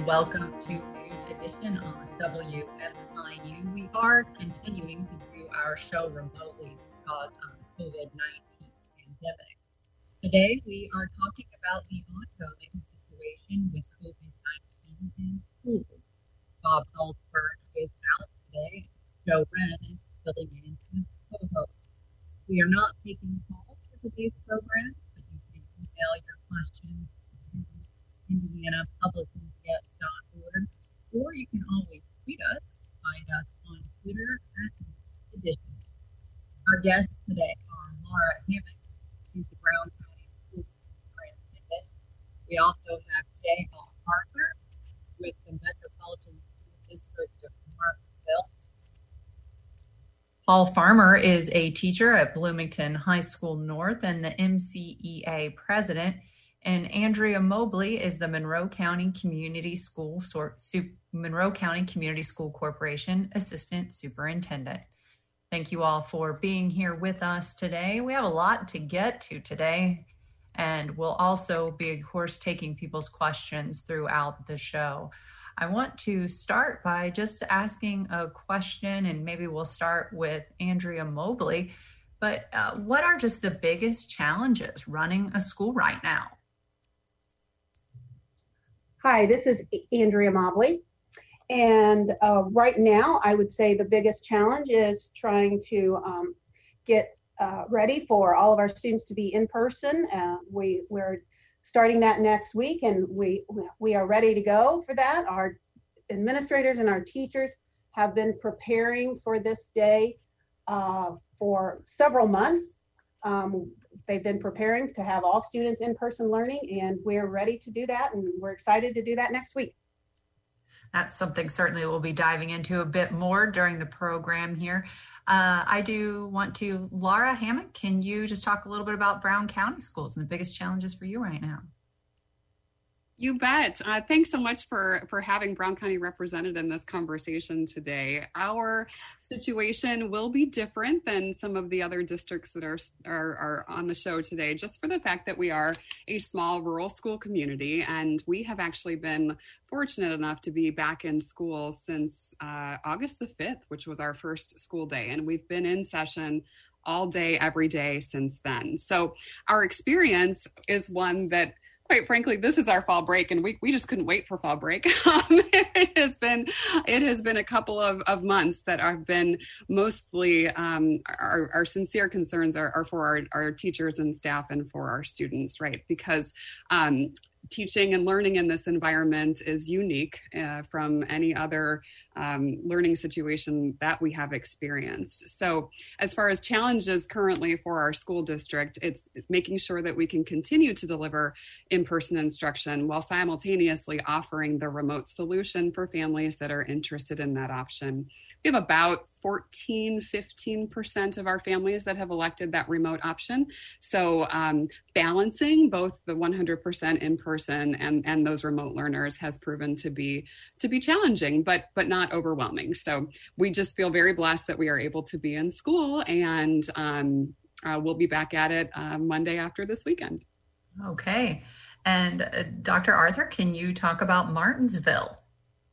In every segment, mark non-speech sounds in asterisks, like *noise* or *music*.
and welcome to Noon Edition on WFIU. We are continuing to do our show remotely because of the COVID 19 pandemic. Today, we are talking about the ongoing situation with COVID 19 in schools. Bob Zaltsberg is out today. Joe Hren is filling in as co host. We are not taking calls for today's program, but you can email your questions to indianapublicmedia.org or you can always tweet us. Find us on Twitter at Edition. Our guests today are Laura Hammack, she's the Brown County School Superintendent. We also have Jay Hall Parker with the Metropolitan District of Martinsville. Paul Farmer is a teacher at Bloomington High School North and the MCEA president. And Andrea Mobley is the Monroe County Community School Monroe County Community School Corporation Assistant Superintendent. Thank you all for being here with us today. We have a lot to get to today, and we'll also be, of course, taking people's questions throughout the show. I want to start by just asking a question, and maybe we'll start with Andrea Mobley. But uh, what are just the biggest challenges running a school right now? Hi, this is Andrea Mobley. And uh, right now, I would say the biggest challenge is trying to um, get uh, ready for all of our students to be in person. Uh, we, we're starting that next week, and we, we are ready to go for that. Our administrators and our teachers have been preparing for this day uh, for several months. Um, they've been preparing to have all students in person learning, and we're ready to do that, and we're excited to do that next week. That's something certainly we'll be diving into a bit more during the program here. Uh, I do want to, Laura Hammack, can you just talk a little bit about Brown County schools and the biggest challenges for you right now? You bet. Uh, thanks so much for for having Brown County represented in this conversation today. Our situation will be different than some of the other districts that are, are are on the show today, just for the fact that we are a small rural school community, and we have actually been fortunate enough to be back in school since uh, August the fifth, which was our first school day, and we've been in session all day, every day since then. So our experience is one that quite frankly, this is our fall break, and we, we just couldn't wait for fall break. *laughs* Um, it has been it has been a couple of, of months that have been mostly um, our, our sincere concerns are, are for our, our teachers and staff and for our students, right? Because um, teaching and learning in this environment is unique uh, from any other um, learning situation that we have experienced. So, as far as challenges currently for our school district, it's making sure that we can continue to deliver in person instruction while simultaneously offering the remote solution for families that are interested in that option. We have about 14, 15% of our families that have elected that remote option. So, um, balancing both the 100% in person and, and those remote learners has proven to be to be challenging, but but not overwhelming. So we just feel very blessed that we are able to be in school, and um, uh, we'll be back at it uh, Monday after this weekend. Okay, and uh, Dr. Arthur, can you talk about Martinsville?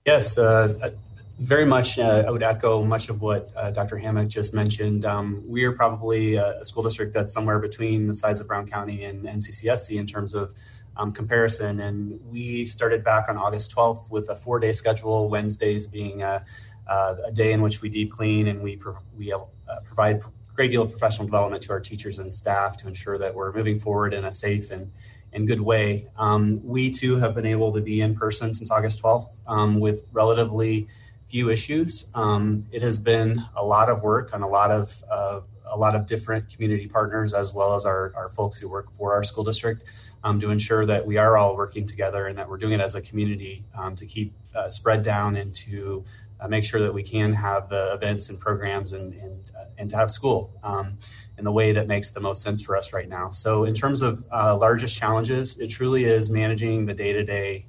Yes, uh, very much. Uh, I would echo much of what uh, Dr. Hammack just mentioned. Um, we are probably a school district that's somewhere between the size of Brown County and MCCSC in terms of um, comparison. And we started back on August 12th with a four day schedule, Wednesdays being a, a, day in which we deep clean and we, pro- we uh, provide a great deal of professional development to our teachers and staff to ensure that we're moving forward in a safe and, and good way. Um, we too have been able to be in person since August 12th um, with relatively few issues. Um, it has been a lot of work on a lot of uh, a lot of different community partners as well as our, our folks who work for our school district um, to ensure that we are all working together and that we're doing it as a community um, to keep uh, spread down and to uh, make sure that we can have the events and programs and, and, uh, and to have school um, in the way that makes the most sense for us right now. So, in terms of uh, largest challenges, it truly is managing the day to day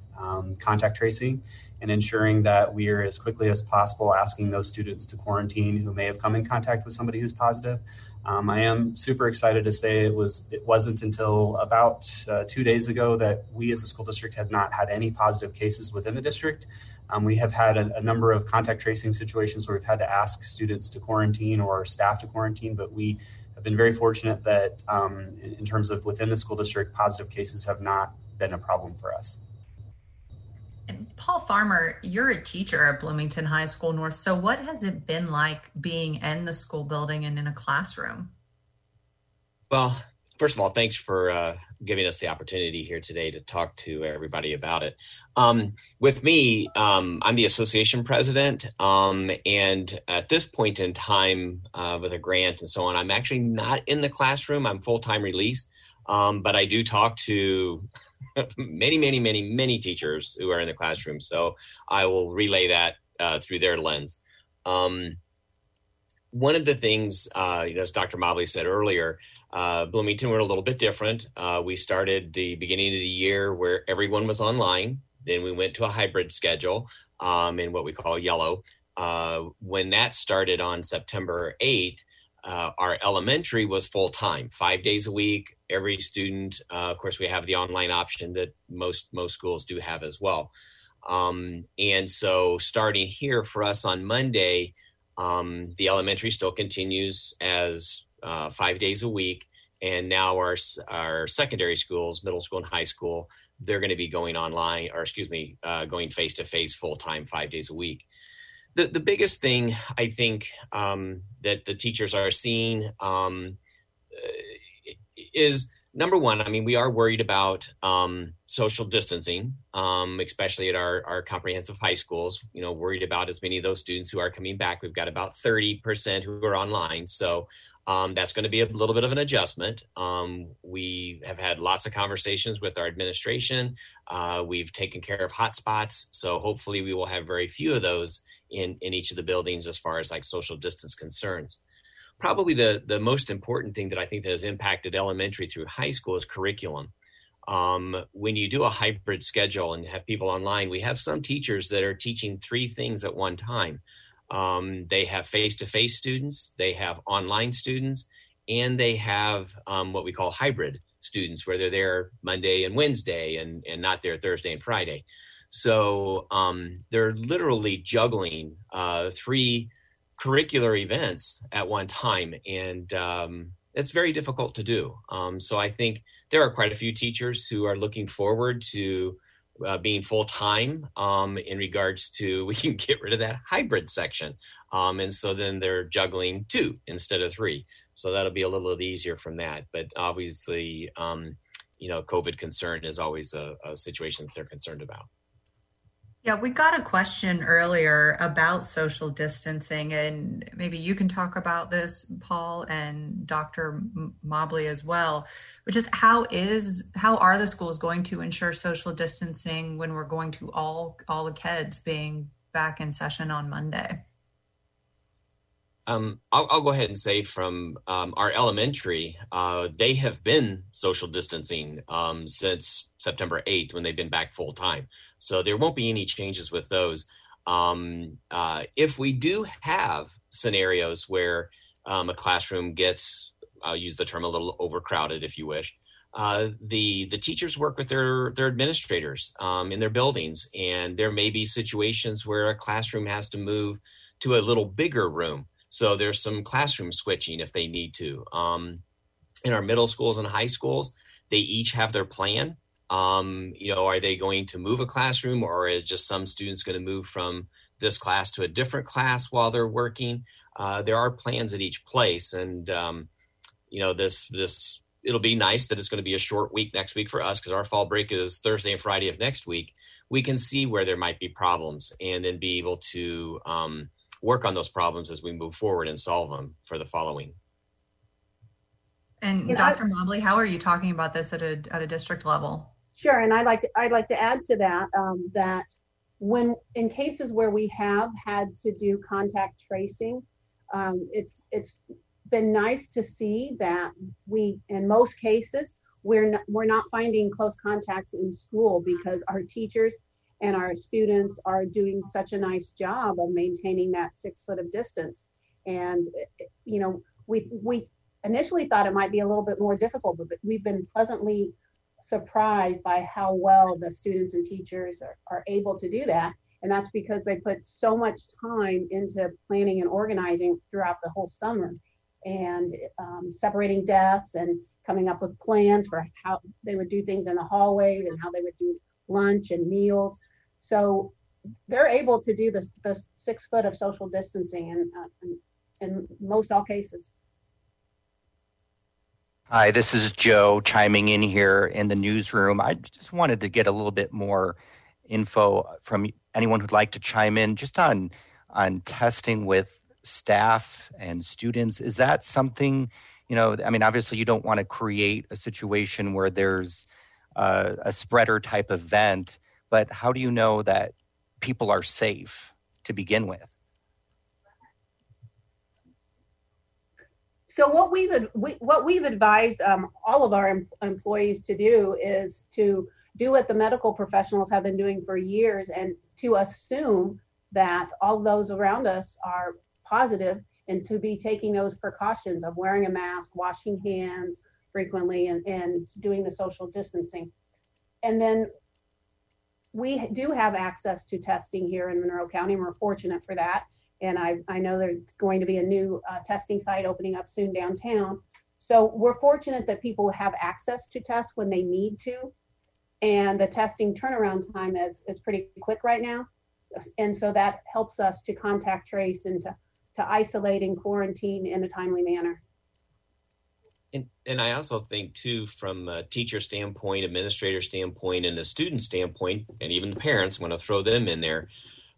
contact tracing and ensuring that we are as quickly as possible asking those students to quarantine who may have come in contact with somebody who's positive. Um, I am super excited to say it was it wasn't until about uh, two days ago that we as a school district had not had any positive cases within the district. Um, we have had a, a, number of contact tracing situations where we've had to ask students to quarantine or staff to quarantine, but we have been very fortunate that um, in, in terms of within the school district, positive cases have not been a problem for us. Paul Farmer, you're a teacher at Bloomington High School North. So, what has it been like being in the school building and in a classroom? Well, first of all, thanks for uh, giving us the opportunity here today to talk to everybody about it. Um, with me, um, I'm the association president, um, and at this point in time, uh, with a grant and so on, I'm actually not in the classroom. I'm full time release, um, but I do talk to many, many, many, many teachers who are in the classroom. So I will relay that uh, through their lens. Um, one of the things, uh, you know, as Dr. Mobley said earlier, uh, Bloomington were a little bit different. Uh, we started the beginning of the year where everyone was online. Then we went to a hybrid schedule um, in what we call yellow. Uh, when that started on September 8th, uh, our elementary was full time, five days a week. Every student, uh, of course, we have the online option that most most schools do have as well. Um, and so, starting here for us on Monday, um, the elementary still continues as uh, five days a week, and now our our secondary schools, middle school and high school, they're going to be going online, or excuse me, uh, going face to face full time, five days a week the, the biggest thing I think um, that the teachers are seeing um, is number one. I mean, we are worried about um, social distancing, um, especially at our, our comprehensive high schools. You know, worried about as many of those students who are coming back. We've got about thirty percent who are online, so um, that's going to be a little bit of an adjustment. Um, we have had lots of conversations with our administration. Uh, we've taken care of hotspots, so hopefully we will have very few of those in in each of the buildings as far as like social distance concerns. Probably the the most important thing that I think that has impacted elementary through high school is curriculum. Um, when you do a hybrid schedule and have people online, we have some teachers that are teaching three things at one time. Um, they have face to face students, they have online students, and they have um, what we call hybrid students, where they're there Monday and Wednesday and, and not there Thursday and Friday. So um, they're literally juggling uh, three curricular events at one time, and um, it's very difficult to do. Um, so I think there are quite a few teachers who are looking forward to uh, being full time um, in regards to *laughs* we can get rid of that hybrid section. Um, and so then they're juggling two instead of three. So that'll be a little bit easier from that. But obviously, um, you know, COVID concern is always a, a situation that they're concerned about. Yeah, we got a question earlier about social distancing, and maybe you can talk about this, Paul and Dr. Mobley as well. Which is how is how are the schools going to ensure social distancing when we're going to all all the kids being back in session on Monday? Um, I'll, I'll, go ahead and say from um, our elementary, uh, they have been social distancing um, since September 8th when they've been back full time. So there won't be any changes with those. Um, uh, if we do have scenarios where um, a classroom gets, I'll use the term a little overcrowded if you wish, uh, the the teachers work with their their administrators um, in their buildings, and there may be situations where a classroom has to move to a little bigger room so there's some classroom switching if they need to. Um, in our middle schools and high schools, they each have their plan. Um, you know, are they going to move a classroom or is just some students going to move from this class to a different class while they're working? Uh, there are plans at each place. And, um, you know, this, this, it'll be nice that it's going to be a short week next week for us because our fall break is Thursday and Friday of next week. We can see where there might be problems and then be able to, um, work on those problems as we move forward and solve them for the following. And, Dr. Mobley, how are you talking about this at a at a district level? Sure, and I'd like to I'd like to add to that um, that when in cases where we have had to do contact tracing, um, it's it's been nice to see that we in most cases we're not, we're not finding close contacts in school because our teachers and our students are doing such a nice job of maintaining that six foot of distance. And you know we we initially thought it might be a little bit more difficult but we've been pleasantly surprised by how well the students and teachers are, are able to do that and that's because they put so much time into planning and organizing throughout the whole summer and um, separating desks and coming up with plans for how they would do things in the hallways and how they would do lunch and meals. So they're able to do the, the six foot of social distancing in, uh, in, in most all cases. Hi, this is Joe chiming in here in the newsroom. I just wanted to get a little bit more info from anyone who'd like to chime in just on on testing with staff and students. Is that something, you know, I mean, obviously you don't want to create a situation where there's uh, a spreader type event, but how do you know that people are safe to begin with? So what we've we, what we've advised um, all of our em- employees to do is to do what the medical professionals have been doing for years, and to assume that all those around us are positive, and to be taking those precautions of wearing a mask, washing hands frequently, and, and doing the social distancing. And then we do have access to testing here in Monroe County, and we're fortunate for that and I, I know there's going to be a new uh, testing site opening up soon downtown. So we're fortunate that people have access to tests when they need to, and the testing turnaround time is is pretty quick right now, and so that helps us to contact trace and to to isolate and quarantine in a timely manner. And, and I also think too, from a teacher standpoint, administrator standpoint, and a student standpoint, and even the parents, want to throw them in there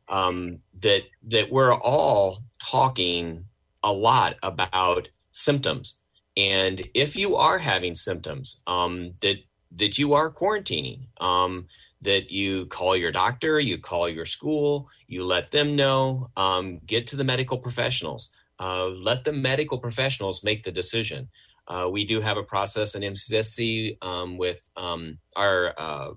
um, that that we're all talking a lot about symptoms, and if you are having symptoms, um, that that you are quarantining, um, that you call your doctor, you call your school, you let them know, um, get to the medical professionals, uh, let the medical professionals make the decision. Uh, we do have a process in MCCSC um, with um, our uh,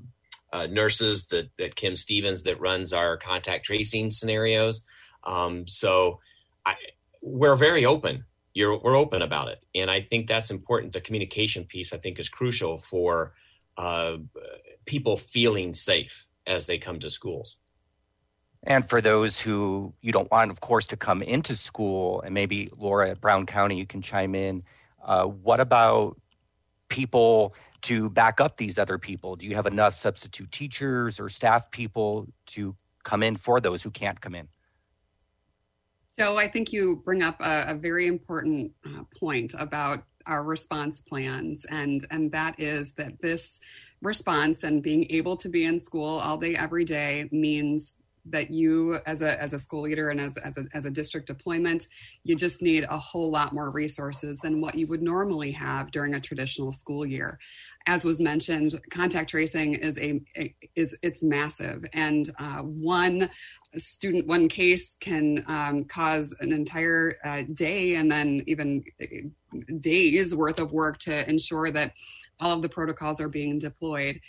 uh, nurses that, that Kim Stevens that runs our contact tracing scenarios. Um, so I, we're very open. You're, we're open about it, and I think that's important. The communication piece I think is crucial for uh, people feeling safe as they come to schools. And for those who you don't want, of course, to come into school, and maybe Laura at Brown County, you can chime in. Uh, what about people to back up these other people? Do you have enough substitute teachers or staff people to come in for those who can't come in? So I think you bring up a, a very important uh, point about our response plans, and and that is that this response and being able to be in school all day every day means that you as a as a school leader and as as a, as a district deployment you just need a whole lot more resources than what you would normally have during a traditional school year. As was mentioned, contact tracing is a, is it's massive, and uh, one student one case can um, cause an entire uh, day and then even uh, days worth of work to ensure that all of the protocols are being deployed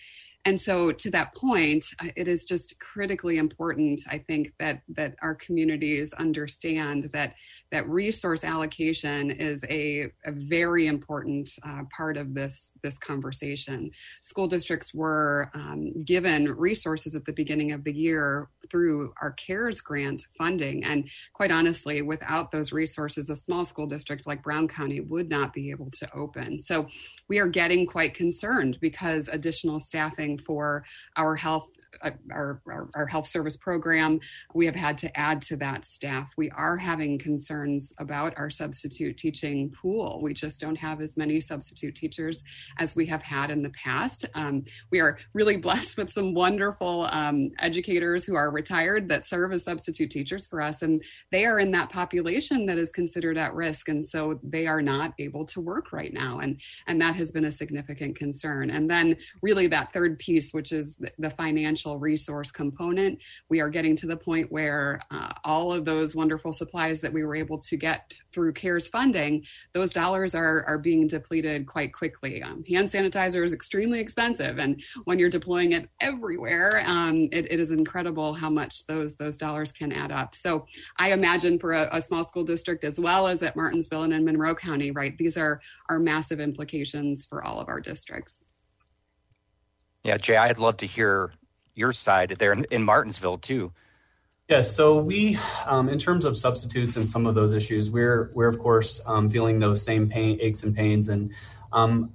and so to that point uh, it is just critically important i think that that our communities understand that that resource allocation is a, a very important uh, part of this this conversation. School districts were um, given resources at the beginning of the year through our cares grant funding. And quite honestly without those resources a small school district like brown county would not be able to open. So we are getting quite concerned because additional staffing for our health our, our, our, health service program, we have had to add to that staff. We are having concerns about our substitute teaching pool. We just don't have as many substitute teachers as we have had in the past. Um, we are really *laughs* blessed with some wonderful um, educators who are retired that serve as substitute teachers for us, and they are in that population that is considered at risk, and so they are not able to work right now, and and that has been a significant concern. And then really that third piece, which is the financial resource component, we are getting to the point where uh, all of those wonderful supplies that we were able to get through CARES funding, those dollars are are being depleted quite quickly. Um, hand sanitizer is extremely expensive, and when you're deploying it everywhere, um, it, it is incredible how much those those dollars can add up. So I imagine for a, a small school district as well as at Martinsville and in Monroe County, right, these are are massive implications for all of our districts. Yeah, Jay, I'd love to hear your side there in, in Martinsville too. Yes, so we, um, in terms of substitutes and some of those issues, we're we're of course um, feeling those same pain, aches and pains, and um,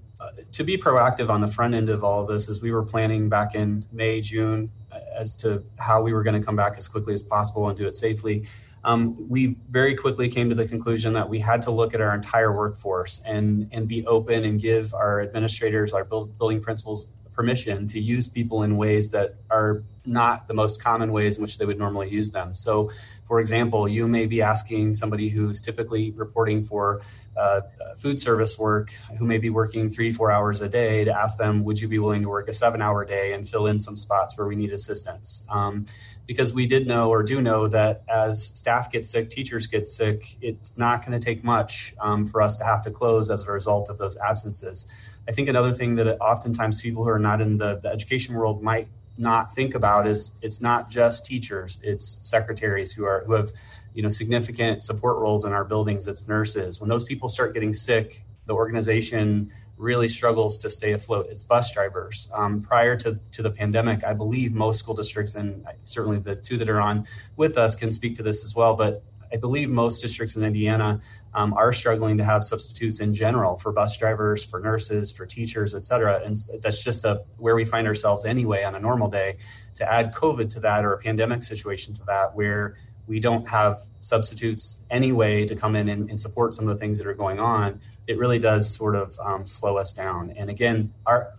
to be proactive on the front end of all of this, as we were planning back in May, June, as to how we were going to come back as quickly as possible and do it safely. Um, we very quickly came to the conclusion that we had to look at our entire workforce and and be open and give our administrators, our build, building principals, permission to use people in ways that are not the most common ways in which they would normally use them. So, for example, you may be asking somebody who's typically reporting for uh, food service work, who may be working three, four hours a day, to ask them, would you be willing to work a seven hour day and fill in some spots where we need assistance? Um, because we did know or do know that as staff get sick, teachers get sick, it's not going to take much um, for us to have to close as a result of those absences. I think another thing that oftentimes people who are not in the, the education world might not think about is it's not just teachers it's secretaries who are who have you know significant support roles in our buildings it's nurses. When those people start getting sick the organization really struggles to stay afloat. It's bus drivers. Um, prior to, to the pandemic i believe most school districts and certainly the two that are on with us can speak to this as well but I believe most districts in Indiana um, are struggling to have substitutes in general for bus drivers, for nurses, for teachers, et cetera. And that's just a, where we find ourselves anyway on a normal day. To add COVID to that or a pandemic situation to that, where we don't have substitutes anyway to come in and, and support some of the things that are going on, it really does sort of um, slow us down. And again, our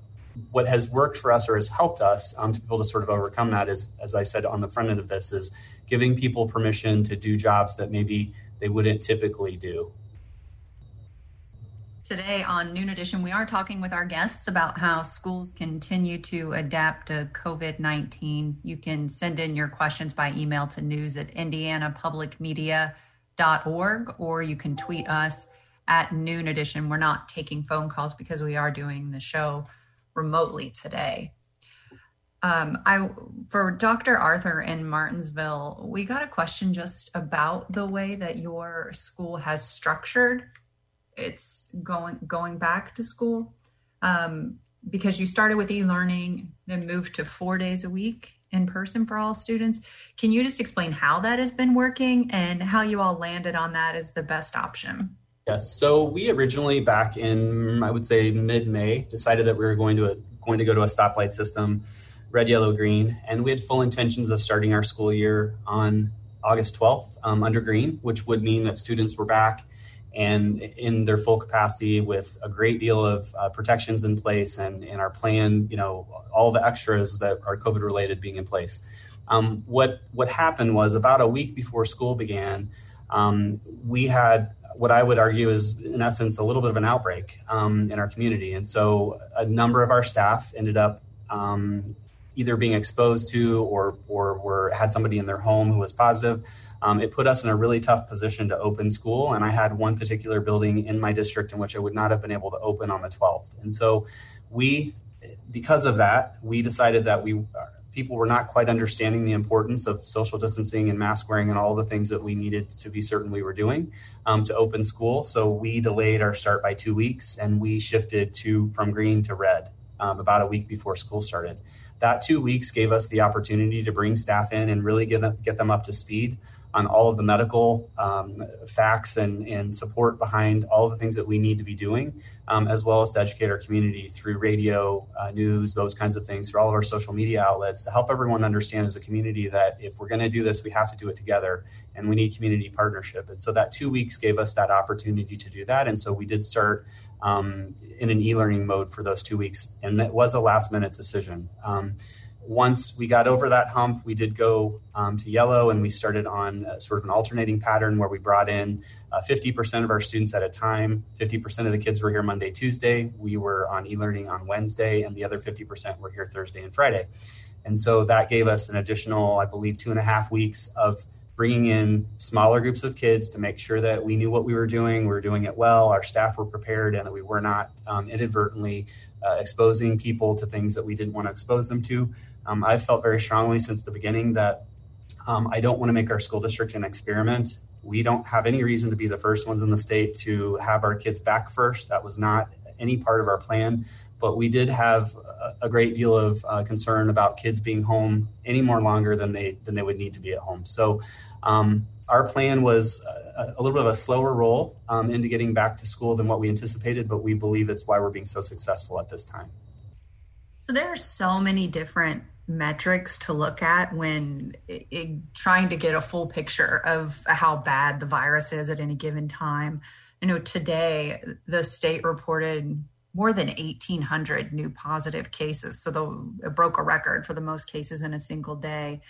what has worked for us or has helped us um, to be able to sort of overcome that is, as I said on the front end of this, is giving people permission to do jobs that maybe they wouldn't typically do. Today on Noon Edition, we are talking with our guests about how schools continue to adapt to COVID 19. You can send in your questions by email to news at indianapublicmedia.org or you can tweet us at Noon Edition. We're not taking phone calls because we are doing the show remotely today. Um, I for Dr. Arthur in Martinsville, we got a question just about the way that your school has structured its going going back to school, um, because you started with e-learning, then moved to four days a week in person for all students. Can you just explain how that has been working and how you all landed on that as the best option? Yes. So we originally, back in I would say mid-May, decided that we were going to a, going to go to a stoplight system, red, yellow, green, and we had full intentions of starting our school year on August 12th um, under green, which would mean that students were back and in their full capacity with a great deal of uh, protections in place and, and our plan, you know, all the extras that are COVID related being in place. Um, what what happened was about a week before school began, um, we had what I would argue is, in essence, a little bit of an outbreak um, in our community. And so a number of our staff ended up um, either being exposed to or, or were, had somebody in their home who was positive. Um, it put us in a really tough position to open school. And I had one particular building in my district in which I would not have been able to open on the 12th. And so we, because of that, we decided that we people were not quite understanding the importance of social distancing and mask wearing and all the things that we needed to be certain we were doing um, to open school. So we delayed our start by two weeks and we shifted to from green to red um, about a week before school started. That two weeks gave us the opportunity to bring staff in and really get them, get them up to speed on all of the medical um, facts and, and support behind all the things that we need to be doing, um, as well as to educate our community through radio, uh, news, those kinds of things, through all of our social media outlets to help everyone understand as a community that if we're going to do this, we have to do it together and we need community partnership. And so that two weeks gave us that opportunity to do that. And so we did start um, in an e learning mode for those two weeks. And that was a last minute decision. Once we got over that hump, we did go um, to yellow and we started on sort of an alternating pattern where we brought in uh, 50% of our students at a time. 50% of the kids were here Monday, Tuesday. We were on e learning on Wednesday, and the other 50% were here Thursday and Friday. And so that gave us an additional, I believe, two and a half weeks of bringing in smaller groups of kids to make sure that we knew what we were doing, we were doing it well, our staff were prepared, and that we were not um, inadvertently uh, exposing people to things that we didn't want to expose them to. Um, I've felt very strongly since the beginning that um, I don't want to make our school district an experiment. We don't have any reason to be the first ones in the state to have our kids back first. That was not any part of our plan. But we did have a great deal of uh, concern about kids being home any more longer than they than they would need to be at home. So um, our plan was a, a, little bit of a slower roll um, into getting back to school than what we anticipated, but we believe it's why we're being so successful at this time. So there are so many different metrics to look at when it, it, trying to get a full picture of how bad the virus is at any given time. You know, today the state reported more than 1,800 new positive cases. So the, it broke a record for the most cases in a single day.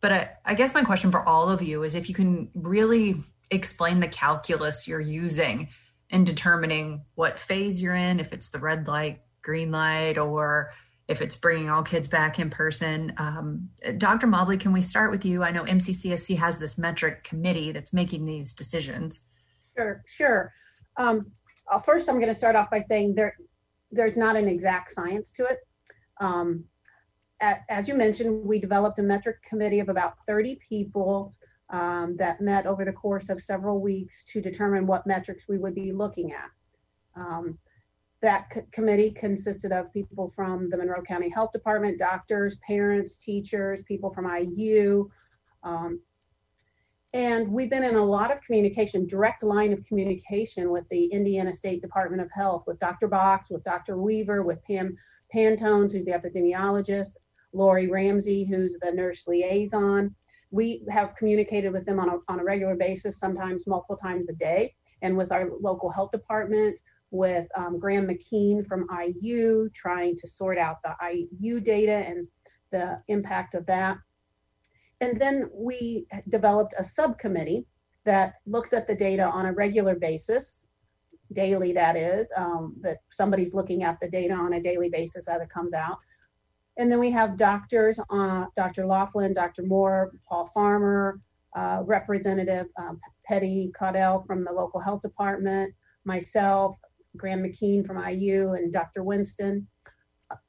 But I, I guess my question for all of you is if you can really explain the calculus you're using in determining what phase you're in, if it's the red light, green light, or if it's bringing all kids back in person. Um, Dr. Mobley, can we start with you? I know MCCSC has this metric committee that's making these decisions. Sure, sure. Um, uh, first, I'm going to start off by saying there, there's not an exact science to it. Um, at, as you mentioned, we developed a metric committee of about 30 people um, that met over the course of several weeks to determine what metrics we would be looking at. Um, that co- committee consisted of people from the Monroe County Health Department, doctors, parents, teachers, people from IU. Um, and we've been in a lot of communication, direct line of communication with the Indiana State Department of Health, with Dr. Box, with Dr. Weaver, with Pam Pontones, who's the epidemiologist, Lori Ramsey, who's the nurse liaison. We have communicated with them on a, on a regular basis, sometimes multiple times a day, and with our local health department, with um, Graham McKeen from IU, trying to sort out the IU data and the impact of that. And then we developed a subcommittee that looks at the data on a regular basis, daily that is, um, that somebody's looking at the data on a daily basis as it comes out. And then we have doctors, uh, Dr. Laughlin, Dr. Moore, Paul Farmer, uh, Representative um, Penny Caudill from the local health department, myself, Graham McKeen from IU, and Dr. Winston.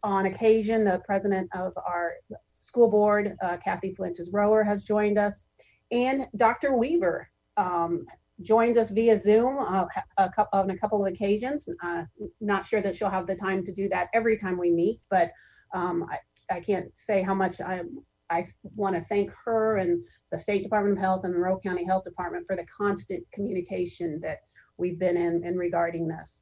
On occasion, the president of our school board, uh, Kathy Fuentes Rohwer, has joined us, and Dr. Weaver um, joins us via Zoom uh, a on a couple of occasions. Uh, not sure that she'll have the time to do that every time we meet, but um, I, I, can't say how much I, I want to thank her and the State Department of Health and Monroe County Health Department for the constant communication that we've been in, in regarding this.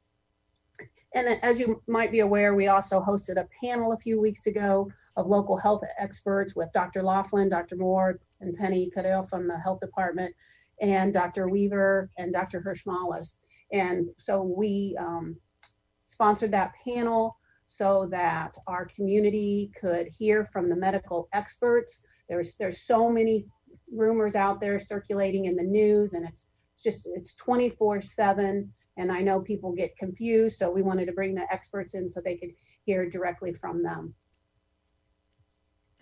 And as you might be aware, we also hosted a panel a few weeks ago of local health experts with Dr. Laughlin, Dr. Moore, and Penny Caudill from the health department, and Dr. Weaver and Dr. Hirschmalis. And so we um, sponsored that panel so that our community could hear from the medical experts. There's there's so many rumors out there circulating in the news, and it's just it's 24/7 and I know people get confused, so we wanted to bring the experts in so they could hear directly from them.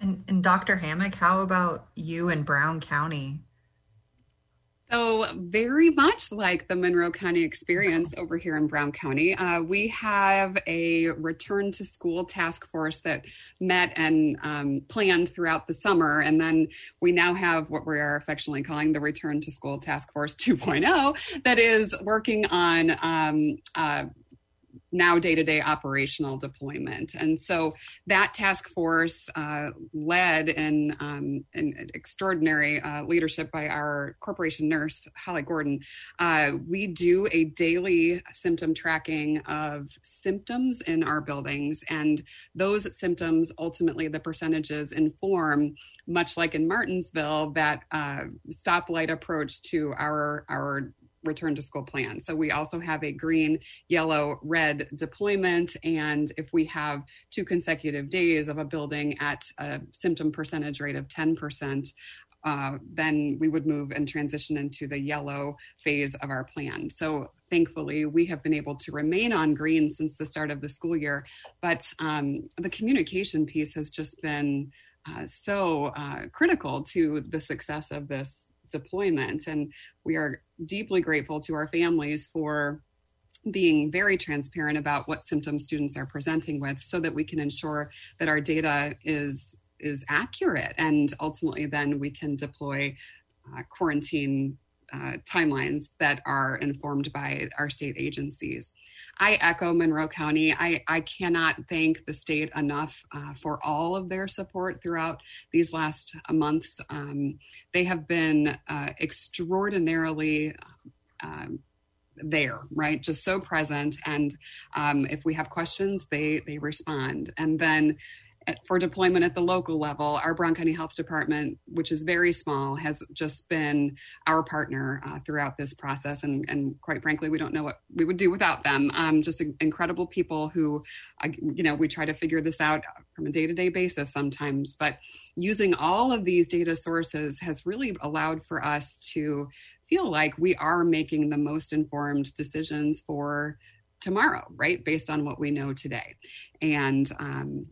And, and Dr. Hammack, how about you in Brown County? So, very much like the Monroe County experience over here in Brown County, uh, we have a return to school task force that met and um, planned throughout the summer. And then we now have what we are affectionately calling the Return to School Task Force *laughs* 2.0 that is working on um, uh, now day to day operational deployment. And so that task force, uh, led in, um, in extraordinary uh, leadership by our corporation nurse, Holly Gordon, uh, we do a daily symptom tracking of symptoms in our buildings. And those symptoms, ultimately, the percentages inform, much like in Martinsville, that uh, stoplight approach to our, our return to school plan. So we also have a green, yellow, red deployment. And if we have two consecutive days of a building at a symptom percentage rate of 10%, uh, then we would move and transition into the yellow phase of our plan. So thankfully, we have been able to remain on green since the start of the school year. But um, the communication piece has just been uh, so uh, critical to the success of this deployment. And we are deeply grateful to our families for being very transparent about what symptoms students are presenting with so that we can ensure that our data is is accurate and ultimately then we can deploy uh, quarantine uh, timelines that are informed by our state agencies. I echo Monroe County. I, I cannot thank the state enough uh, for all of their support throughout these last months. Um, they have been uh, extraordinarily. Um, there right just so present and um, if we have questions they they respond and then for deployment at the local level, our Brown County Health Department, which is very small, has just been our partner uh, throughout this process. And, and, quite frankly, we don't know what we would do without them. Um, just incredible people who, uh, you know, we try to figure this out from a day to day basis sometimes. But using all of these data sources has really allowed for us to feel like we are making the most informed decisions for tomorrow, right? Based on what we know today. And, um,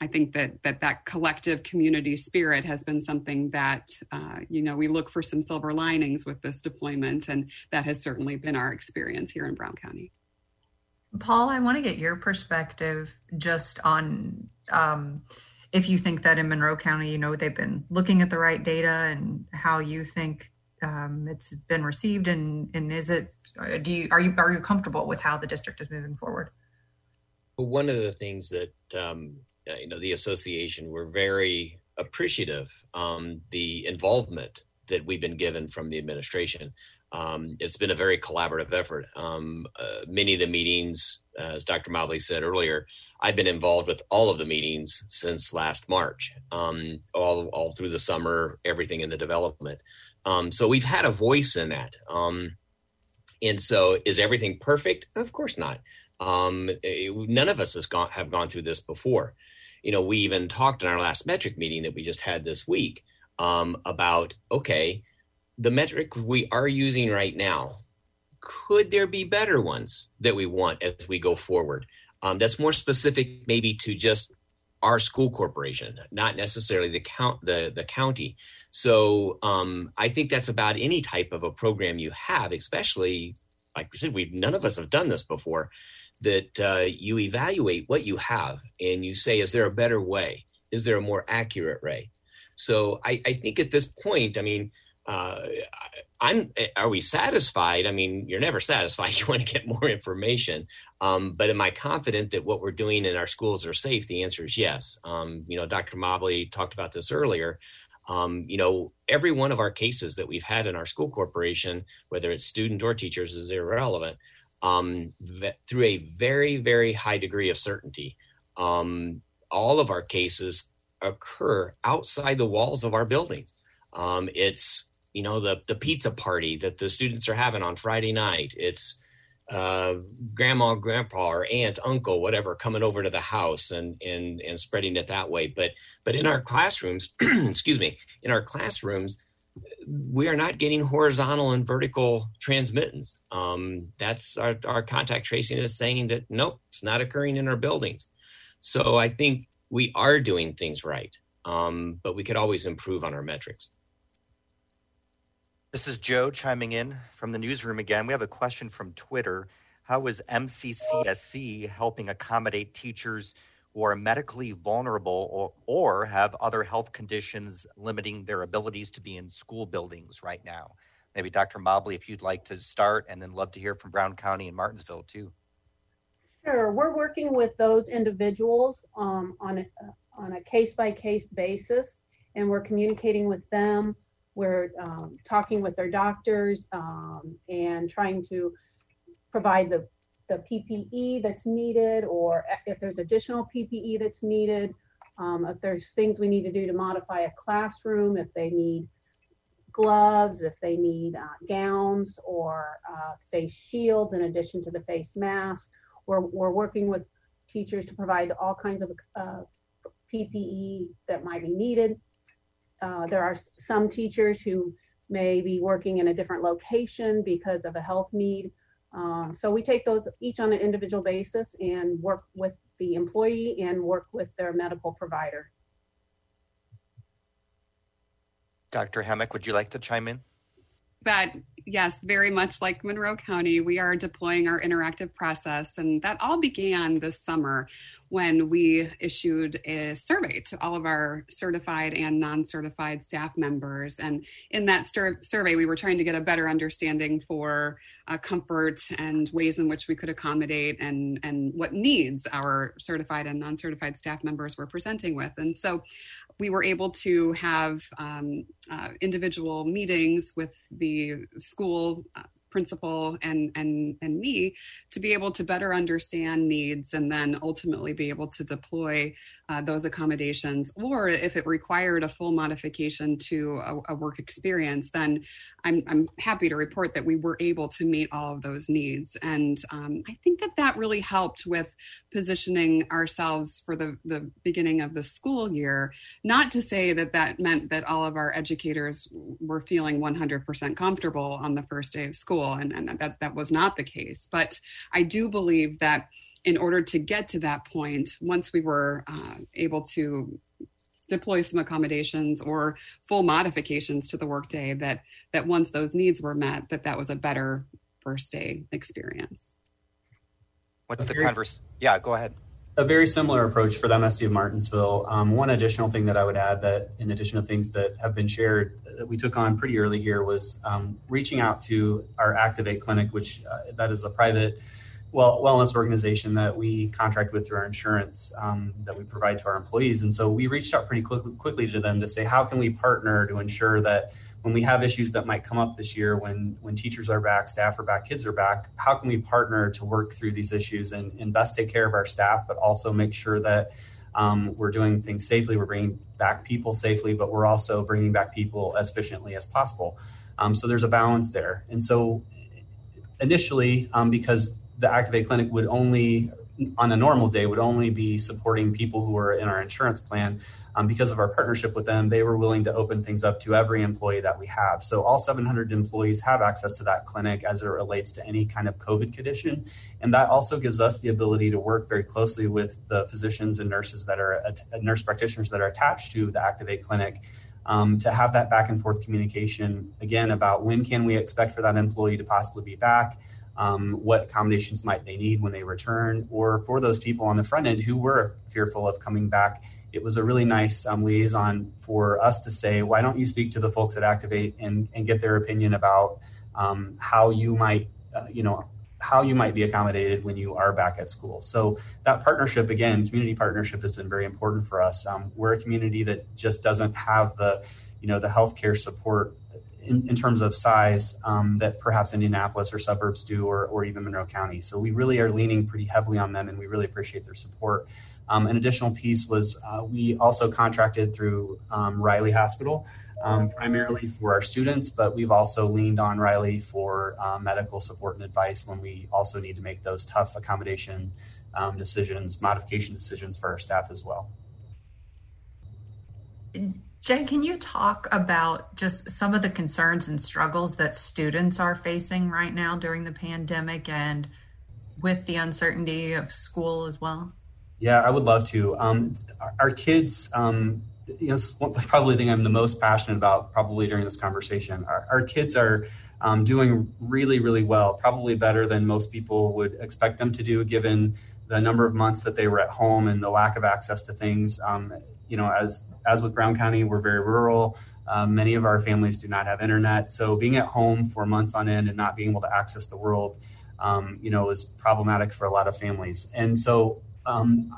I think that that that collective community spirit has been something that uh, you know we look for some silver linings with this deployment, and that has certainly been our experience here in Brown County. Paul, I want to get your perspective just on um, if you think that in Monroe County, you know, they've been looking at the right data and how you think um, it's been received, and and is it uh, do you are you are you comfortable with how the district is moving forward? Well, one of the things that um, you know the association we're very appreciative um, the involvement that we've been given from the administration. Um, it's been a very collaborative effort. Um, uh, many of the meetings as dr mobley said earlier i've been involved with all of the meetings since last march. Um, all, all through the summer everything in the development. Um, so we've had a voice in that. Um, and so is everything perfect? Of course not. Eh, none of us has gone have gone through this before you know, we even talked in our last metric meeting that we just had this week um, about okay, the metric we are using right now, could there be better ones that we want as we go forward? Um, that's more specific, maybe to just our school corporation, not necessarily the count the the county. So um, I think that's about any type of a program you have, especially like we said, we none of us have done this before that uh, you evaluate what you have and you say, is there a better way? Is there a more accurate way? So I, I think at this point, I mean, uh, I'm. Are we satisfied? I mean, you're never satisfied. *laughs* You want to get more information. Um, but am I confident that what we're doing in our schools are safe? The answer is yes. Um, you know, Dr. Mobley talked about this earlier. Um, you know, every one of our cases that we've had in our school corporation, whether it's student or teachers, is irrelevant um, through a very, very high degree of certainty. Um, all of our cases occur outside the walls of our buildings. Um, it's you know the the pizza party that the students are having on Friday night. It's uh, grandma, grandpa, or aunt, uncle, whatever, coming over to the house and and and spreading it that way. But but in our classrooms, *clears throat* excuse me, in our classrooms, we are not getting horizontal and vertical transmittance. Um, that's our, our contact tracing is saying that nope, it's not occurring in our buildings. So I think we are doing things right, um, but we could always improve on our metrics. This is Joe chiming in from the newsroom again. We have a question from Twitter. How is MCCSC helping accommodate teachers who are medically vulnerable or, or have other health conditions limiting their abilities to be in school buildings right now. Maybe Dr. Mobley, if you'd like to start, and then love to hear from Brown County and Martinsville too. Sure, we're working with those individuals um, on a, on a case by case basis, and we're communicating with them. We're um, talking with their doctors um, and trying to provide the the PPE that's needed, or if there's additional PPE that's needed, um, if there's things we need to do to modify a classroom, if they need gloves, if they need uh, gowns or uh, face shields in addition to the face mask. We're, we're working with teachers to provide all kinds of uh, PPE that might be needed. Uh, there are some teachers who may be working in a different location because of a health need. Uh, so we take those each on an individual basis and work with the employee and work with their medical provider. Dr. Hammack, would you like to chime in? But yes, very much like Monroe County, we are deploying our interactive process. And that all began this summer when we issued a survey to all of our certified and non certified staff members. And in that survey, we were trying to get a better understanding for uh, comfort and ways in which we could accommodate and, and what needs our certified and non certified staff members were presenting with. And so we were able to have um, uh, individual meetings with the school uh, principal and and and me to be able to better understand needs and then ultimately be able to deploy uh, those accommodations. Or if it required a full modification to a, a, work experience then I'm, I'm happy to report that we were able to meet all of those needs. And um, i think that that really helped with positioning ourselves for the, the beginning of the school year. Not to say that that meant that all of our educators were feeling 100% comfortable on the first day of school and, and that that was not the case but i do believe that in order to get to that point, once we were uh, able to deploy some accommodations or full modifications to the workday, that that once those needs were met, that that was a better first day experience. What's the converse? Yeah, go ahead. A very similar approach for the MSD of Martinsville. Um, one additional thing that I would add that, in addition to things that have been shared, that we took on pretty early here was um, reaching out to our Activate Clinic, which uh, that is a private well wellness organization that we contract with through our insurance um, that we provide to our employees. And so we reached out pretty quickly, quickly to them to say, how can we partner to ensure that when we have issues that might come up this year, when when teachers are back, staff are back, kids are back, how can we partner to work through these issues and, and best take care of our staff, but also make sure that um, we're doing things safely, we're bringing back people safely, but we're also bringing back people as efficiently as possible. Um, so there's a balance there. And so initially, um, because the Activate Clinic would only, on a normal day, would only be supporting people who are in our insurance plan. Um, because of our partnership with them, they were willing to open things up to every employee that we have. So all 700 employees have access to that clinic as it relates to any kind of COVID condition. And that also gives us the ability to work very closely with the physicians and nurses that are, nurse practitioners that are attached to the Activate Clinic um, to have that back and forth communication again about when can we expect for that employee to possibly be back um, what accommodations might they need when they return, or for those people on the front end who were fearful of coming back. It was a really nice um, liaison for us to say, why don't you speak to the folks at Activate and, and get their opinion about um, how you might, uh, you know, how you might be accommodated when you are back at school. So that partnership, again, community partnership has been very important for us. Um, we're a community that just doesn't have the, you know, the healthcare support in, in terms of size um, that perhaps Indianapolis or suburbs do, or, or even Monroe County. So we really are leaning pretty heavily on them, and we really appreciate their support. Um, an additional piece was uh, we also contracted through um, Riley Hospital. Um, primarily for our students, but we've also leaned on Riley for uh, medical support and advice when we also need to make those tough accommodation um, decisions, modification decisions for our staff as well. Jay, can you talk about just some of the concerns and struggles that students are facing right now during the pandemic and with the uncertainty of school as well? Yeah, I would love to. Um, our kids, um, you know, probably the thing I'm the most passionate about probably during this conversation. Our, our kids are um, doing really, really well, probably better than most people would expect them to do, given the number of months that they were at home and the lack of access to things. Um, you know, as as with Brown County, we're very rural. Um, many of our families do not have internet, so being at home for months on end and not being able to access the world um, you know, is problematic for a lot of families. And so, um,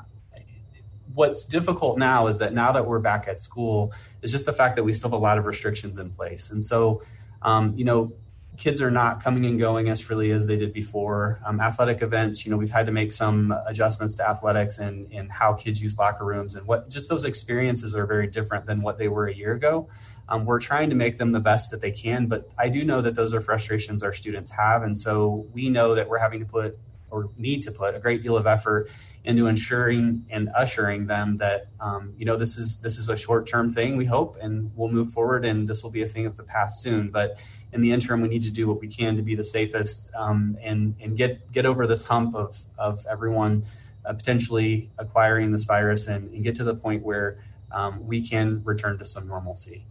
what's difficult now is that now that we're back at school, is just the fact that we still have a lot of restrictions in place. And so, um, you know, kids are not coming and going as freely as they did before. Um, athletic events, you know, we've had to make some adjustments to athletics and, and how kids use locker rooms and what just those experiences are very different than what they were a year ago. Um, we're trying to make them the best that they can, but I do know that those are frustrations our students have. And so we know that we're having to put or need to put a great deal of effort into ensuring and ushering them that um, you know this is this is a short term thing we hope and we'll move forward and this will be a thing of the past soon but in the interim we need to do what we can to be the safest um, and and get get over this hump of of everyone uh, potentially acquiring this virus and, and, get to the point where um, we can return to some normalcy.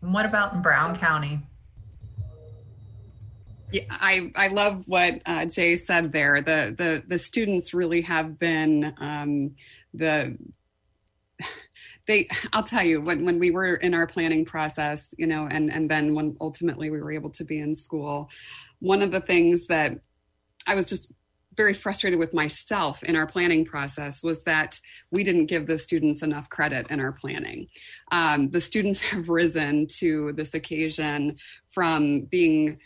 what about in Brown County? Yeah, I, I love what uh, Jay said there. The, the the students really have been um, the they I'll tell you when when we were in our planning process, you know, and and then when ultimately we were able to be in school, one of the things that I was just very frustrated with myself in our planning process was that we didn't give the students enough credit in our planning. Um, the students *laughs* have risen to this occasion from being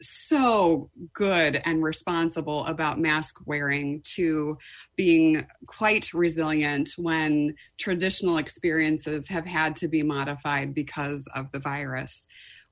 so good and responsible about mask wearing to being quite resilient when traditional experiences have had to be modified because of the virus.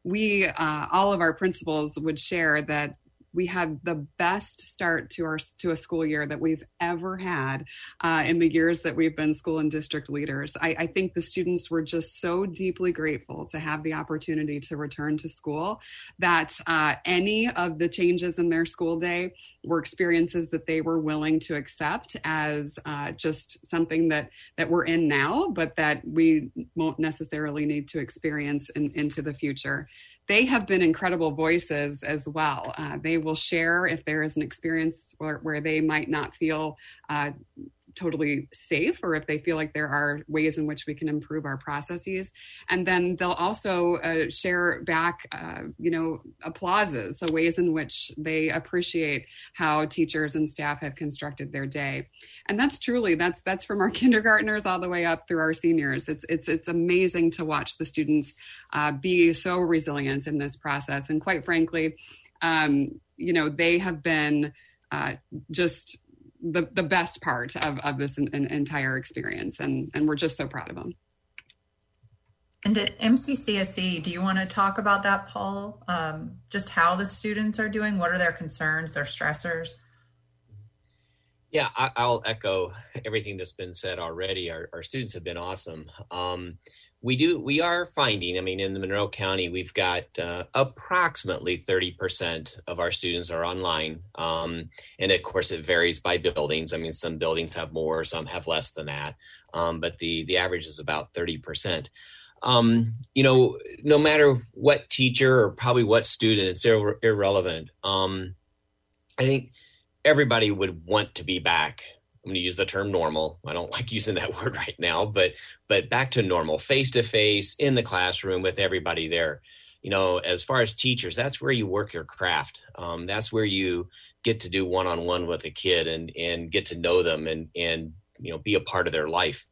We, uh, all of our principals would share that we had the best start to our to a school year that we've ever had uh, in the years that we've been school and district leaders. I, I, think the students were just so deeply grateful to have the opportunity to return to school that uh, any of the changes in their school day were experiences that they were willing to accept as uh, just something that that we're in now, but that we won't necessarily need to experience in, into the future they have been incredible voices as well. Uh, they will share if there is an experience where, where they might not feel uh, totally safe or if they feel like there are ways in which we can improve our processes. And then they'll also uh, share back uh, you know applauses so ways in which they appreciate how teachers and staff have constructed their day. And that's truly that's that's from our *laughs* kindergartners all the way up through our seniors. It's it's it's amazing to watch the students uh, be so resilient in this process. And quite frankly um, you know they have been uh, just the, the best part of, of this in, in entire experience. And, and we're just so proud of them. And at MCCSC, do you want to talk about that, Paul? Um, just how the students are doing? What are their concerns, their stressors? Yeah, I, will echo everything that's been said already. Our, our students have been awesome. Um, we do we are finding i mean in the monroe county we've got uh, approximately 30% of our students are online. Um, and of course it varies by buildings. I mean some buildings have more some have less than that. Um, but the the average is about 30% um, you know no matter what teacher or probably what student it's ir- irrelevant. Um, i think everybody would want to be back I'm going to use the term normal. I don't *laughs* like using that word right now, but but back to normal, face to face in the classroom with everybody there. You know, as far as teachers, that's where you work your craft. Um, that's where you get to do one on one with a kid and and get to know them and and you know be a part of their life.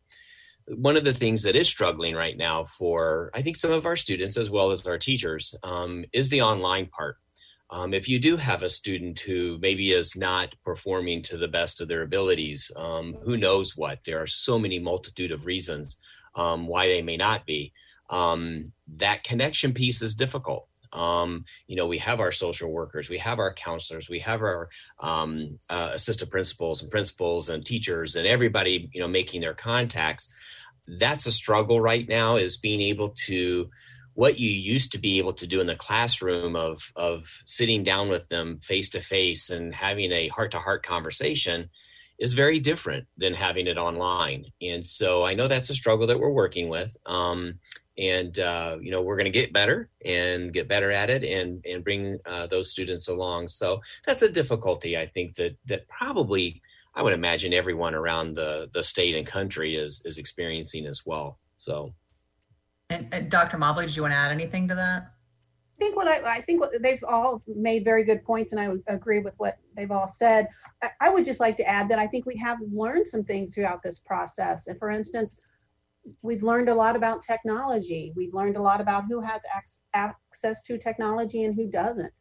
One of the things that is struggling right now for I think some of our students as well as our teachers um, is the online part um, if you do have a student who maybe is not performing to the best of their abilities, um, who knows what? There are so many multitude of reasons um, why they may not be. Um, that connection piece is difficult. Um, you know, we have our social workers, we have our counselors, we have our um, uh, assistant principals and principals and teachers and everybody, you know, making their contacts. That's a struggle right now is being able to what you used to be able to do in the classroom of of sitting down with them face to face and having a heart to heart conversation is very different than having it online. And so i know that's a struggle that we're working with um, and uh, you know we're going to get better and get better at it and and bring uh, those students along. So that's a difficulty i think that that probably i would imagine everyone around the the state and country is is experiencing as well. So and, and Dr. Mobley, did you want to add anything to that? I think what I, I think what they've all made very good points, and I agree with what they've all said. I, I would just like to add that I think we have learned some things throughout this process. And for instance, we've learned a lot about technology. We've learned a lot about who has ac- access to technology and who doesn't.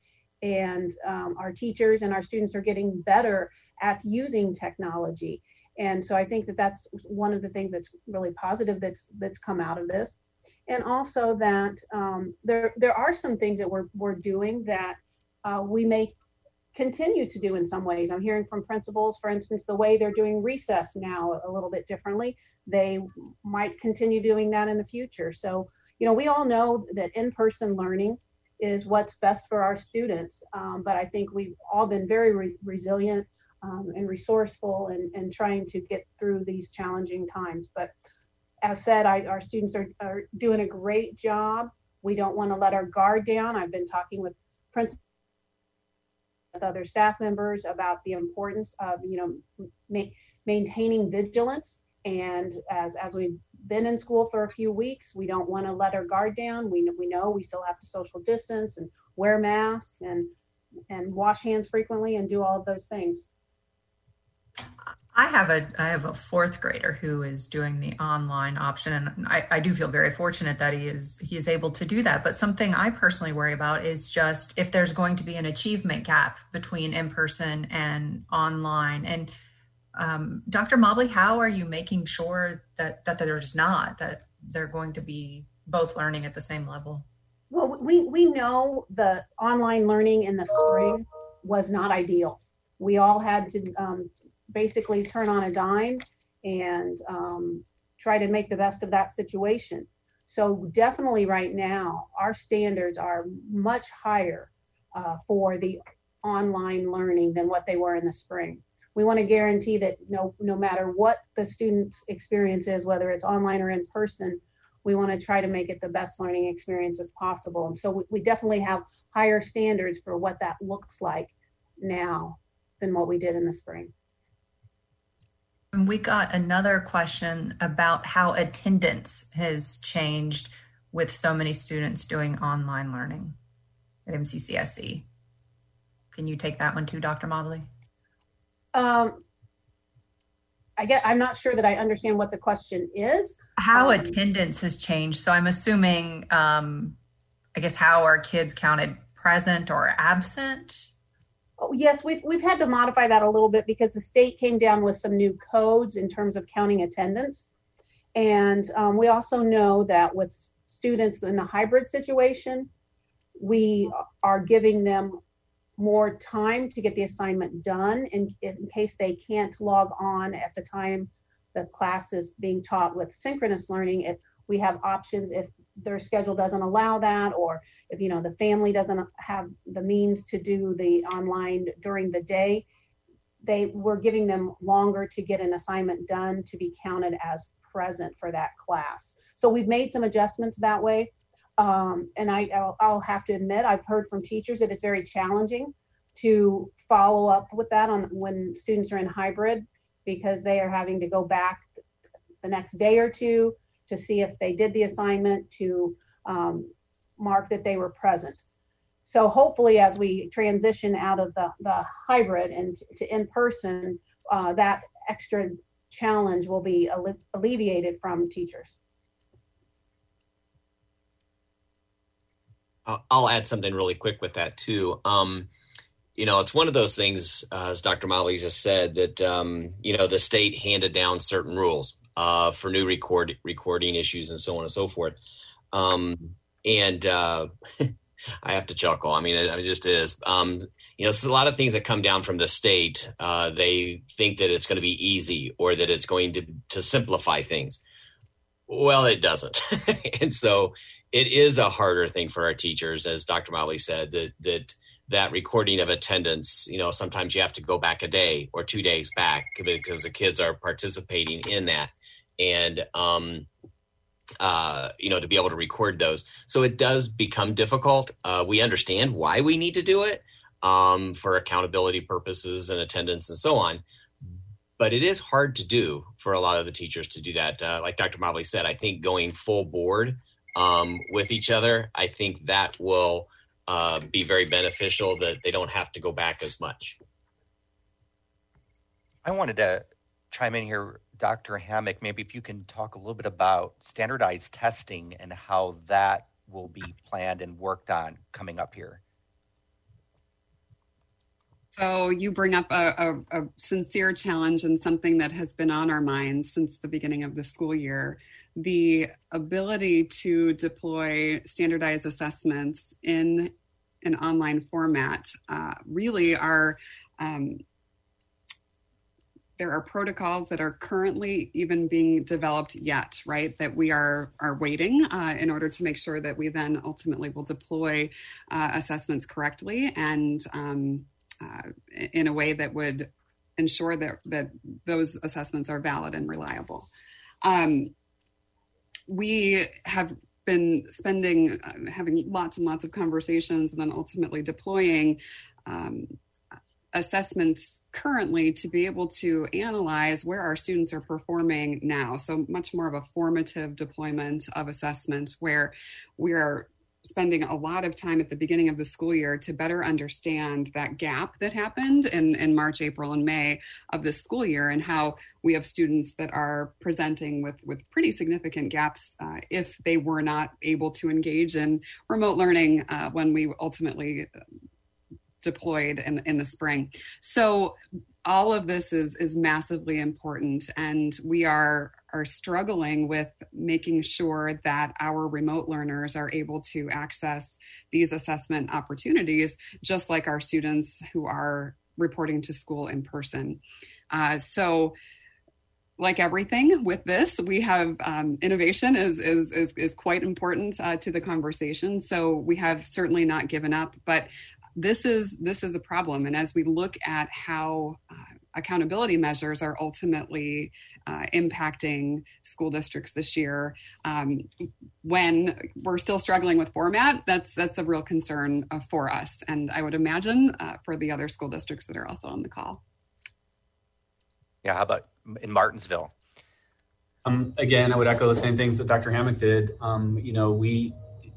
And um, our teachers and our students are getting better at using technology. And so I think that that's one of the things that's really positive that's that's come out of this and also that um, there there are some things that we're we're doing that uh, we may continue to do in some ways. I'm hearing from principals, for instance, the way they're doing recess now a little bit differently. They might continue doing that in the future. So you know, we all know that in-person learning is what's best for our students. Um, but I think we've all been very re- resilient um, and resourceful and, and trying to get through these challenging times. But as said, I, our students are, are doing a great job. We don't want to let our guard down. I've been talking with principals, with other staff members about the importance of, you know, ma- maintaining vigilance. And as, as we've been in school for a few weeks, we don't want to let our guard down. We, we know we still have to social distance and wear masks and, and wash hands frequently and do all of those things. I have a I have a fourth grader who is doing the online option, and I, I do feel very fortunate that he is he is able to do that. But something I personally worry about is just if there's going to be an achievement gap between in person and online. And um, Dr. Mobley, how are you making sure that that there's not that they're going to be both learning at the same level? Well, we we know the online learning in the spring was not ideal. We all had to um, basically turn on a dime and um, try to make the best of that situation. So definitely right now, our standards are much higher uh, for the online learning than what they were in the spring. We want to guarantee that no, no matter what the student's experience is, whether it's online or in person, we want to try to make it the best learning experience as possible. And so we, we definitely have higher standards for what that looks like now than what we did in the spring. We got another question about how attendance has changed with so many students doing online learning at MCCSC. Can you take that one too, Dr. Mobley? Um, I get. I'm not sure that I understand what the question is. How um, attendance has changed. So I'm assuming, um, I guess, how are kids counted present or absent? Oh, yes, we've we've had to modify that a little bit because the state came down with some new codes in terms of counting attendance, and um, we also know that with students in the hybrid situation, we are giving them more time to get the assignment done in, in case they can't log on at the time the class is being taught with synchronous learning. If we have options if their schedule doesn't allow that or if you know the family doesn't have the means to do the online during the day they were giving them longer to get an assignment done to be counted as present for that class. So we've made some adjustments that way. Um, and I, I'll, I'll have to admit i've heard from teachers that it's very challenging to follow up with that on when students are in hybrid because they are having to go back the next day or two to see if they did the assignment to um, mark that they were present. So hopefully, as we transition out of the, the hybrid and to in person, uh, that extra challenge will be alle- alleviated from teachers. I'll add something really quick with that too. Um, you know, it's one of those things, uh, as Dr. Mobley just said, that um, you know the state handed down certain rules uh, for new record recording issues and so on and so forth. Um, and uh, *laughs* I have to chuckle. I mean, it, it just is. Um, you know, it's a lot of things that come down from the state. Uh, they think that it's going to be easy or that it's going to to simplify things. Well, it doesn't, *laughs* and so it is a harder thing for our teachers, as Dr. Mobley said. That that that recording of attendance, you know, sometimes you have to go back a day or two days back because the kids are participating in that and um, uh, you know to be able to record those. So it does become difficult. Uh, we understand why we need to do it um, for accountability purposes and attendance and so on. But it is hard to do for a lot of the teachers to do that. Uh, like Dr. Mobley said, I think going full board um, with each other, I think that will uh, be very beneficial that they don't have to go back as much. I wanted to chime in here, Dr. Hammack. Maybe if you can talk a little bit about standardized testing and how that will be planned and worked on coming up here. So you bring up a, a, a, sincere challenge and something that has been on our minds since the beginning of the school year. The ability to deploy standardized assessments in an online format uh, really are um, there are protocols that are currently even being developed yet right that we are are waiting uh, in order to make sure that we then ultimately will deploy uh, assessments correctly and um, uh, in a way that would ensure that that those assessments are valid and reliable. Um, we have been spending uh, having lots and lots of conversations and then ultimately deploying um, assessments currently to be able to analyze where our students are performing now. So, much more of a formative deployment of assessment where we are spending a lot of time at the beginning of the school year to better understand that gap that happened in, in March, April, and May of this school year and how we have students that are presenting with, with pretty significant gaps uh, if they were not able to engage in remote learning uh, when we ultimately deployed in, in the spring. So all of this is is massively important and we are are struggling with making sure that our remote learners are able to access these assessment opportunities just like our students who are reporting to school in person uh, so like everything with this, we have um, innovation is, is, is, is, quite important uh, to the conversation. So we have certainly not given up, but this is this is a problem and as we look at how uh, accountability measures are ultimately uh, impacting school districts this year. Um, when we're still struggling with format that's that's a real concern uh, for us. And i would imagine uh, for the other school districts that are also on the call. Yeah how about in martinsville? Um, again i would echo the same things that dr Hammack did. Um, you know we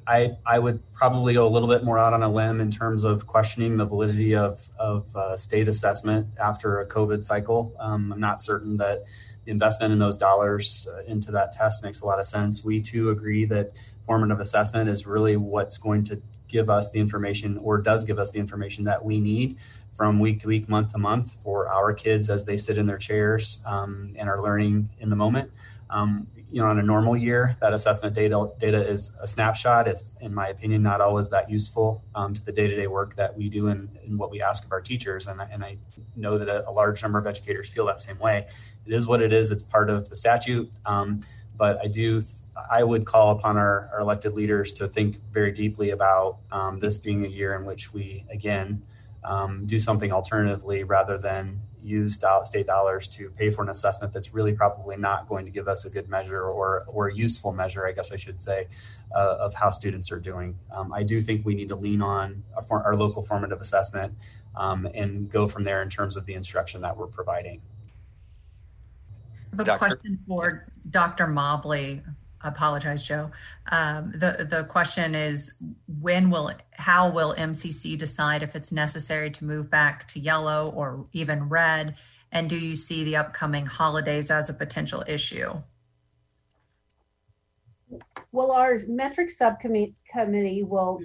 I, I would probably go a little bit more out on a limb in terms of questioning the validity of, of uh, state assessment after a COVID cycle. Um, I'm not certain that the investment in those dollars uh, into that test makes a lot of sense. We too agree that formative assessment is really what's going to give us the information or does give us the information that we need from week to week, month to month for our kids as they sit in their chairs um, and are learning in the moment. Um, you know, on a normal year, that assessment data data is a snapshot. It's, in my opinion, not always that useful um, to the day to day work that we do and, and, what we ask of our teachers. And, and I know that a, a, large number of educators feel that same way. It is what it is. It's part of the statute. Um, but I do, I would call upon our, our, elected leaders to think very deeply about um, this being a year in which we, again, um, do something alternatively rather than use state dollars to pay for an assessment that's really probably not going to give us a good measure or or a useful measure, I guess I should say, uh, of how students are doing. Um, I do think we need to lean on our, our local formative assessment um, and go from there in terms of the instruction that we're providing. The question for Dr. Mobley Apologize, Joe. Um, the the question is when will how will MCC decide if it's necessary to move back to yellow or even red, and do you see the upcoming holidays as a potential issue? Well, our metric subcommittee will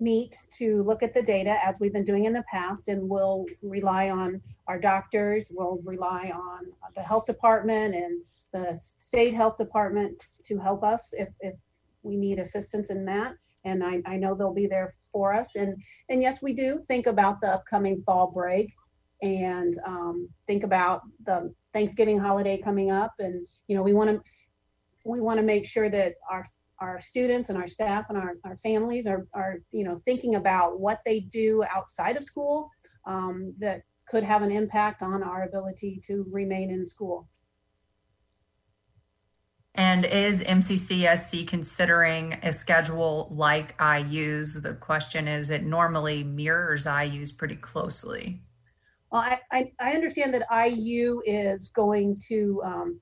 meet to look at the data as we've been doing in the past, and we'll rely on our doctors, we'll rely on the health department and the state health department to help us if, if we need assistance in that. And I, I know they'll be there for us. And, and yes, we do think about the upcoming fall break and um, think about the Thanksgiving holiday coming up. And, you know, we want to, we want to make sure that our our students and our staff and our, our families are, are you know thinking about what they do outside of school um, that could have an impact on our ability to remain in school. And is MCCSC considering a schedule like IU's? The question is, it normally mirrors IU's pretty closely. Well, I, I, I understand that IU is going to um,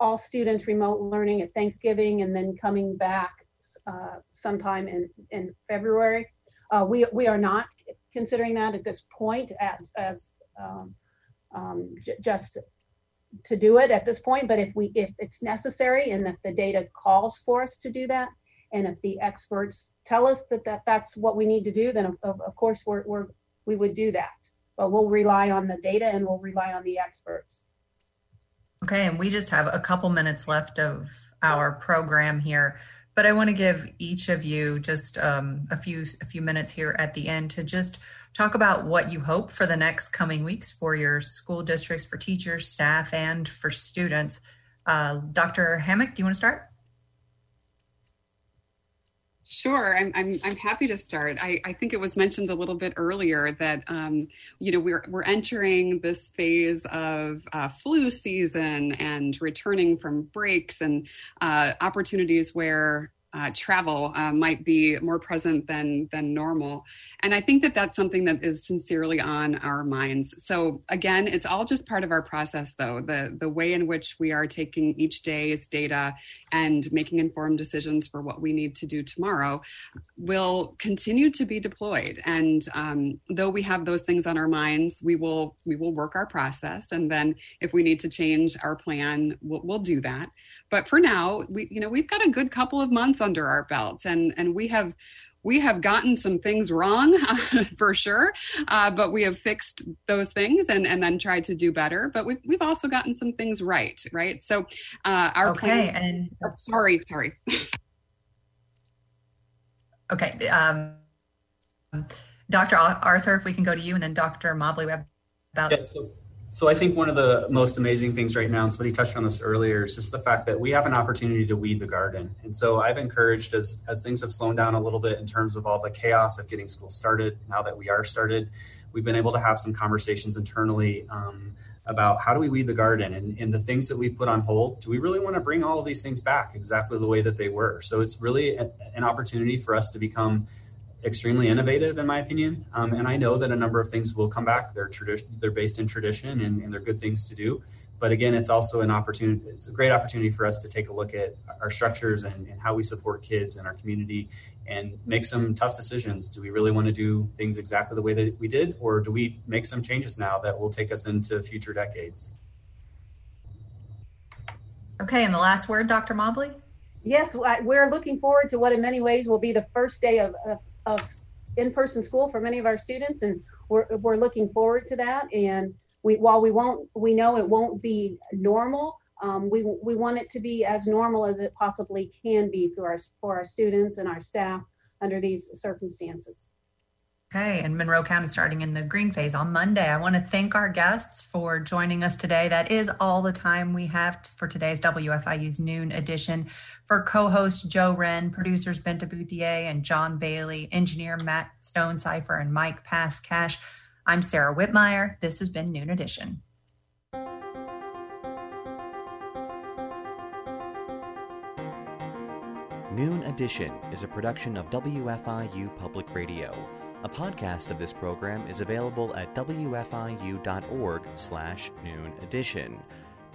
all students remote learning at Thanksgiving and then coming back uh, sometime in, in February. Uh, we we are not considering that at this point as as um, um, j- just to do it at this point. But if we if it's necessary and if the data calls for us to do that, and if the experts tell us that, that that's what we need to do, then of, of course we're, we're we would do that. But we'll rely on the data and we'll rely on the experts. Okay, and we just have a couple minutes left of our program here, but I want to give each of you just um, a few a few minutes here at the end to just talk about what you hope for the next coming weeks for your school districts, for teachers, staff, and for students. Uh, Dr. Hammack, do you want to start? Sure, I'm, I'm, I'm happy to start. I, I think it was mentioned a little bit earlier that, um, you know, we're, we're entering this phase of uh, flu season and returning from breaks and uh, opportunities where uh, travel uh, might be more present than than normal. And i think that that's something that is sincerely on our minds. So again it's all just part of our process though the the way in which we are taking each day's data and making informed decisions for what we need to do tomorrow will continue to be deployed. And um, though we have those things on our minds we will we will work our process. And then if we need to change our plan we'll, we'll do that but for now we you know we've got a good couple of months under our belts and and we have we have gotten some things wrong *laughs* for sure, uh, but we have fixed those things and, and then tried to do better. But we've, we've also gotten some things right, right? So uh, our okay, plan. And oh, sorry, sorry. *laughs* okay, um, Dr. Arthur, if we can go to you, and then Dr. Mobley, we have about. Yeah, so so I think one of the most amazing things right now, and somebody touched on this earlier, is just the fact that we have an opportunity to weed the garden. And so I've encouraged as as things have slowed down a little bit in terms of all the chaos of getting school started. Now that we are started, we've been able to have some conversations internally um, about how do we weed the garden and, and the things that we've put on hold. Do we really want to bring all of these things back exactly the way that they were? So it's really a, an opportunity for us to become extremely innovative in my opinion. Um, and I know that a number of things will come back. They're tradition, they're based in tradition and, and, they're good things to do. But again, it's also an opportunity. It's a great opportunity for us to take a look at our structures and, and how we support kids in our community and make some tough decisions. Do we really want to do things exactly the way that we did, or do we make some changes now that will take us into future decades? Okay, and the last word, Dr. Mobley. Yes, we're looking forward to what, in many ways, will be the first day of, of of in-person school for many of our students, and we're we're looking forward to that. And we while we won't we know it won't be normal. Um, we we want it to be as normal as it possibly can be for our for our students and our staff under these circumstances. Okay, and Monroe County starting in the green phase on Monday. I want to thank our guests for joining us today. That is all the time we have for today's WFIU's noon edition. For co host Joe Hren, producers Bente Bouthier and John Bailey, engineer Matt Stonecipher, and Mike Passcash, I'm Sarah Whitmire. This has been Noon Edition. Noon Edition is a production of WFIU Public Radio. A podcast of this program is available at wfiu.org slash noon edition.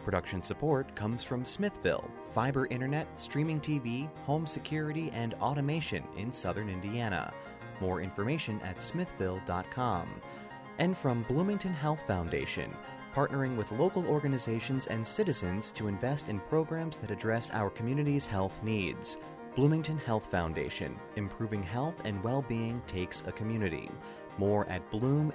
Production support comes from Smithville, fiber internet, streaming TV, home security, and automation in southern Indiana. More information at smithville.com. And from Bloomington Health Foundation, partnering with local organizations and citizens to invest in programs that address our community's health needs. Bloomington Health Foundation, improving health and well being takes a community. More at bloomhf.org.